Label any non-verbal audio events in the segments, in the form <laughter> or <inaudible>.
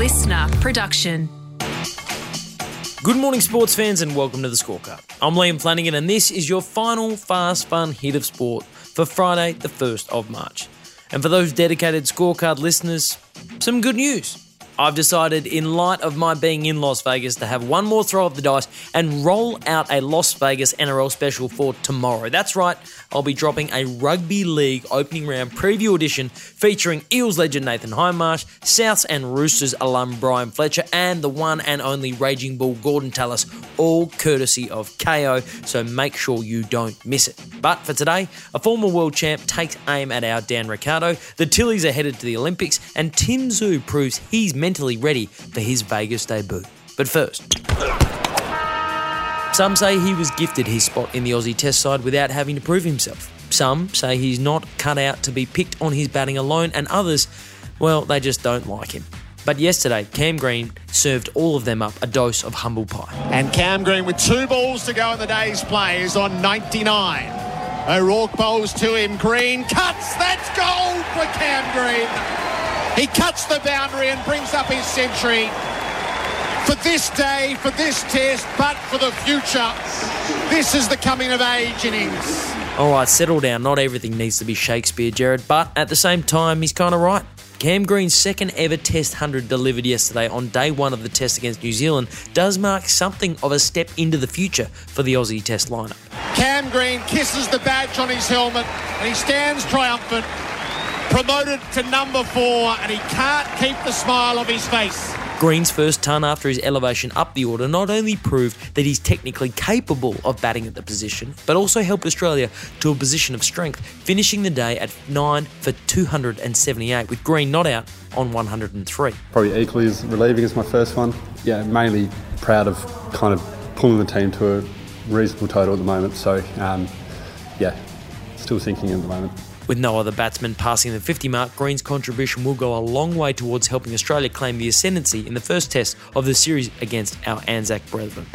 listener production. Good morning, sports fans, and welcome to the scorecard. I'm Liam Flanagan, and this is your final fast, fun hit of sport for Friday, the 1st of March. And for those dedicated scorecard listeners, some good news. I've decided, in light of my being in Las Vegas, to have one more throw of the dice and roll out a Las Vegas NRL special for tomorrow. That's right, I'll be dropping a rugby league opening round preview edition featuring Eels legend Nathan Hindmarsh, Souths and Roosters alum Bryan Fletcher, and the one and only Raging Bull Gordon Tallis, all courtesy of Kayo, so make sure you don't miss it. But for today, a former world champ takes aim at our Dan Ricciardo, the Tillies are headed to the Olympics, and Tim Tszyu proves he's mentally ready for his Vegas debut. But first, some say he was gifted his spot in the Aussie Test side without having to prove himself. Some say he's not cut out to be picked on his batting alone, and others, well, they just don't like him. But yesterday, Cam Green served all of them up a dose of humble pie. And Cam Green with two balls to go in the day's play is on 99. O'Rourke bowls to him. Green cuts. That's gold for Cam Green. He cuts the boundary and brings up his century for this day, for this test, but for the future. This is the coming of age innings. All right, settle down. Not everything needs to be Shakespeare, Jared, but at the same time, he's kind of right. Cam Green's second ever Test 100 delivered yesterday on day one of the Test against New Zealand does mark something of a step into the future for the Aussie Test lineup. Cam Green kisses the badge on his helmet and he stands triumphant, promoted to number four, and he can't keep the smile off his face. Green's first ton after his elevation up the order not only proved that he's technically capable of batting at the position, but also helped Australia to a position of strength, finishing the day at 9 for 278, with Green not out on 103. Probably equally as relieving as my first one. Yeah, mainly proud of kind of pulling the team to a reasonable total at the moment. So, um, yeah, still thinking at the moment. With no other batsman passing the 50 mark, Green's contribution will go a long way towards helping Australia claim the ascendancy in the first test of the series against our Anzac brethren.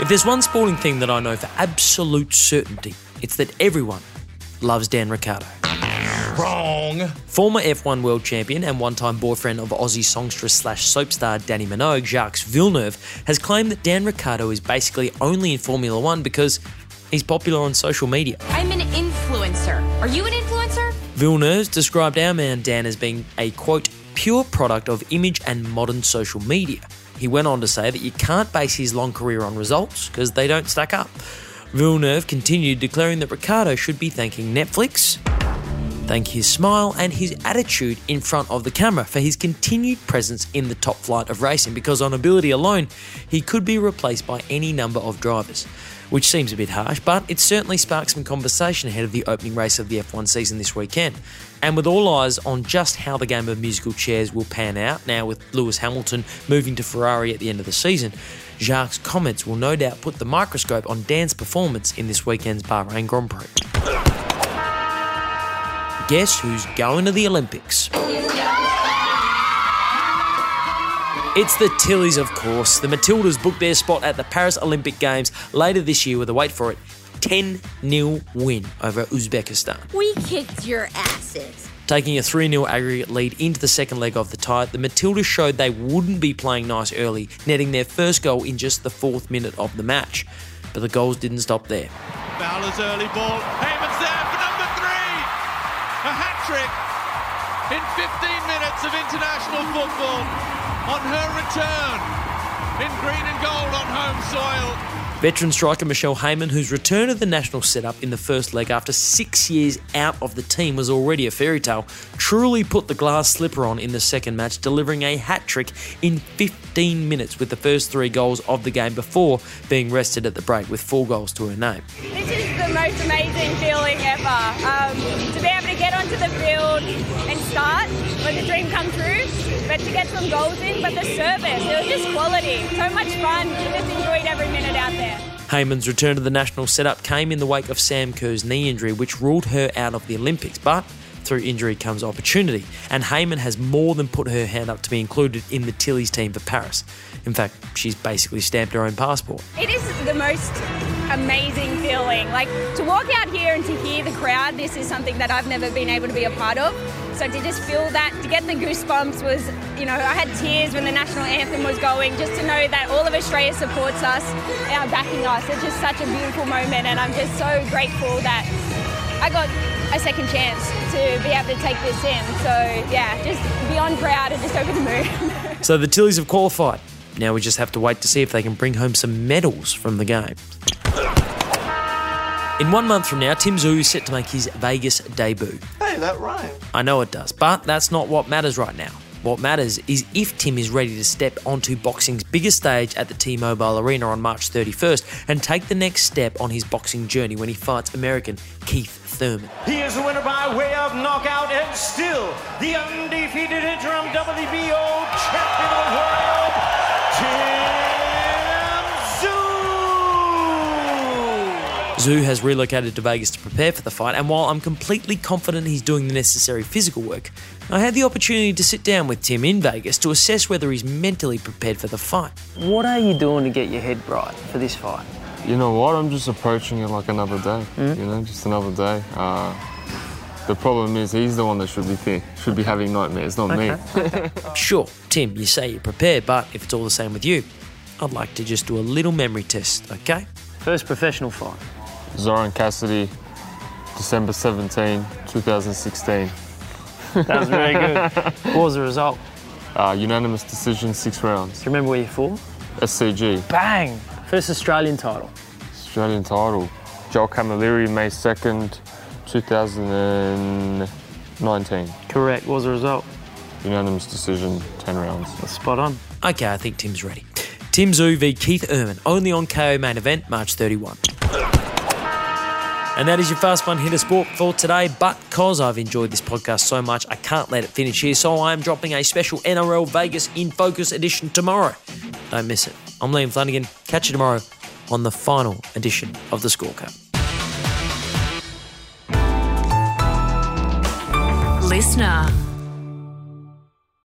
If there's one sporting thing that I know for absolute certainty, it's that everyone loves Dan Ricciardo. Wrong. Former F1 world champion and one time boyfriend of Aussie songstress slash soap star Dannii Minogue, Jacques Villeneuve, has claimed that Dan Ricciardo is basically only in Formula One because he's popular on social media. I'm an influencer. Are you an influencer? Villeneuve described our man Dan as being a quote, pure product of image and modern social media. He went on to say that you can't base his long career on results because they don't stack up. Villeneuve continued declaring that Ricciardo should be thanking Netflix, thank his smile and his attitude in front of the camera for his continued presence in the top flight of racing because on ability alone, he could be replaced by any number of drivers. Which seems a bit harsh, but it certainly sparked some conversation ahead of the opening race of the F1 season this weekend. And with all eyes on just how the game of musical chairs will pan out, now with Lewis Hamilton moving to Ferrari at the end of the season, Jacques' comments will no doubt put the microscope on Dan's performance in this weekend's Bahrain Grand Prix. Guess who's going to the Olympics? It's the Tillies, of course. The Matildas booked their spot at the Paris Olympic Games later this year with a wait for it 10 0 win over Uzbekistan. We kicked your asses. Taking a 3 0 aggregate lead into the second leg of the tie, the Matildas showed they wouldn't be playing nice early, netting their first goal in just the fourth minute of the match. But the goals didn't stop there. Fowler's early ball. Heyman's there trick in 15 minutes of international football on her return in green and gold on home soil. Veteran striker Michelle Heyman, whose return to the national setup in the first leg after six years out of the team was already a fairy tale, truly put the glass slipper on in the second match, delivering a hat trick in 15 minutes with the first three goals of the game before being rested at the break with four goals to her name. This is the most amazing feeling ever. Um, to be able to get onto the field and start, let the dream come true, but to get some goals in, but the service, it was just quality. So much fun. We just enjoyed every minute out there. Heyman's return to the national setup came in the wake of Sam Kerr's knee injury, which ruled her out of the Olympics. But through injury comes opportunity, and Heyman has more than put her hand up to be included in the Tillies team for Paris. In fact, she's basically stamped her own passport. It is the most amazing feeling. Like to walk out here and to hear the crowd, this is something that I've never been able to be a part of. So to just feel that, to get the goosebumps was, you know, I had tears when the national anthem was going, just to know that all of Australia supports us, are backing us. It's just such a beautiful moment, and I'm just so grateful that I got a second chance to be able to take this in. So yeah, just beyond proud and just over the moon. <laughs> so the Tillies have qualified. Now we just have to wait to see if they can bring home some medals from the game. In one month from now, Tim Tszyu is set to make his Vegas debut. Hey, that rhyme. I know it does, but that's not what matters right now. What matters is if Tim is ready to step onto boxing's biggest stage at the T Mobile Arena on March 31st and take the next step on his boxing journey when he fights American Keith Thurman. He is the winner by way of knockout and still the undefeated interim WBO champion of the world, Tszyu has relocated to Vegas to prepare for the fight, and while I'm completely confident he's doing the necessary physical work, I had the opportunity to sit down with Tim in Vegas to assess whether he's mentally prepared for the fight. What are you doing to get your head right for this fight? You know what? I'm just approaching it like another day. Mm. You know, just another day. Uh, the problem is he's the one that should be th- should be having nightmares, not Okay. <laughs> me. Sure, Tim, you say you're prepared, but if it's all the same with you, I'd like to just do a little memory test, okay? First professional fight. Zoran Cassady, December 17, 2016. That was very good. <laughs> what was the result? Uh, unanimous decision, six rounds. Do you remember where you fought? SCG, Bang! First Australian title. Australian title. Joel Camilleri, May 2nd, 2019. Correct. What was the result? Unanimous decision, 10 rounds. Spot on. Okay, I think Tim's ready. Tim Tszyu v Keith Thurman, only on Kayo main event, March 31. And that is your Fast Fun Hitter Sport for today. But because I've enjoyed this podcast so much, I can't let it finish here. So I am dropping a special NRL Vegas in Focus edition tomorrow. Don't miss it. I'm Liam Flanagan. Catch you tomorrow on the final edition of the Scorecard. Listener.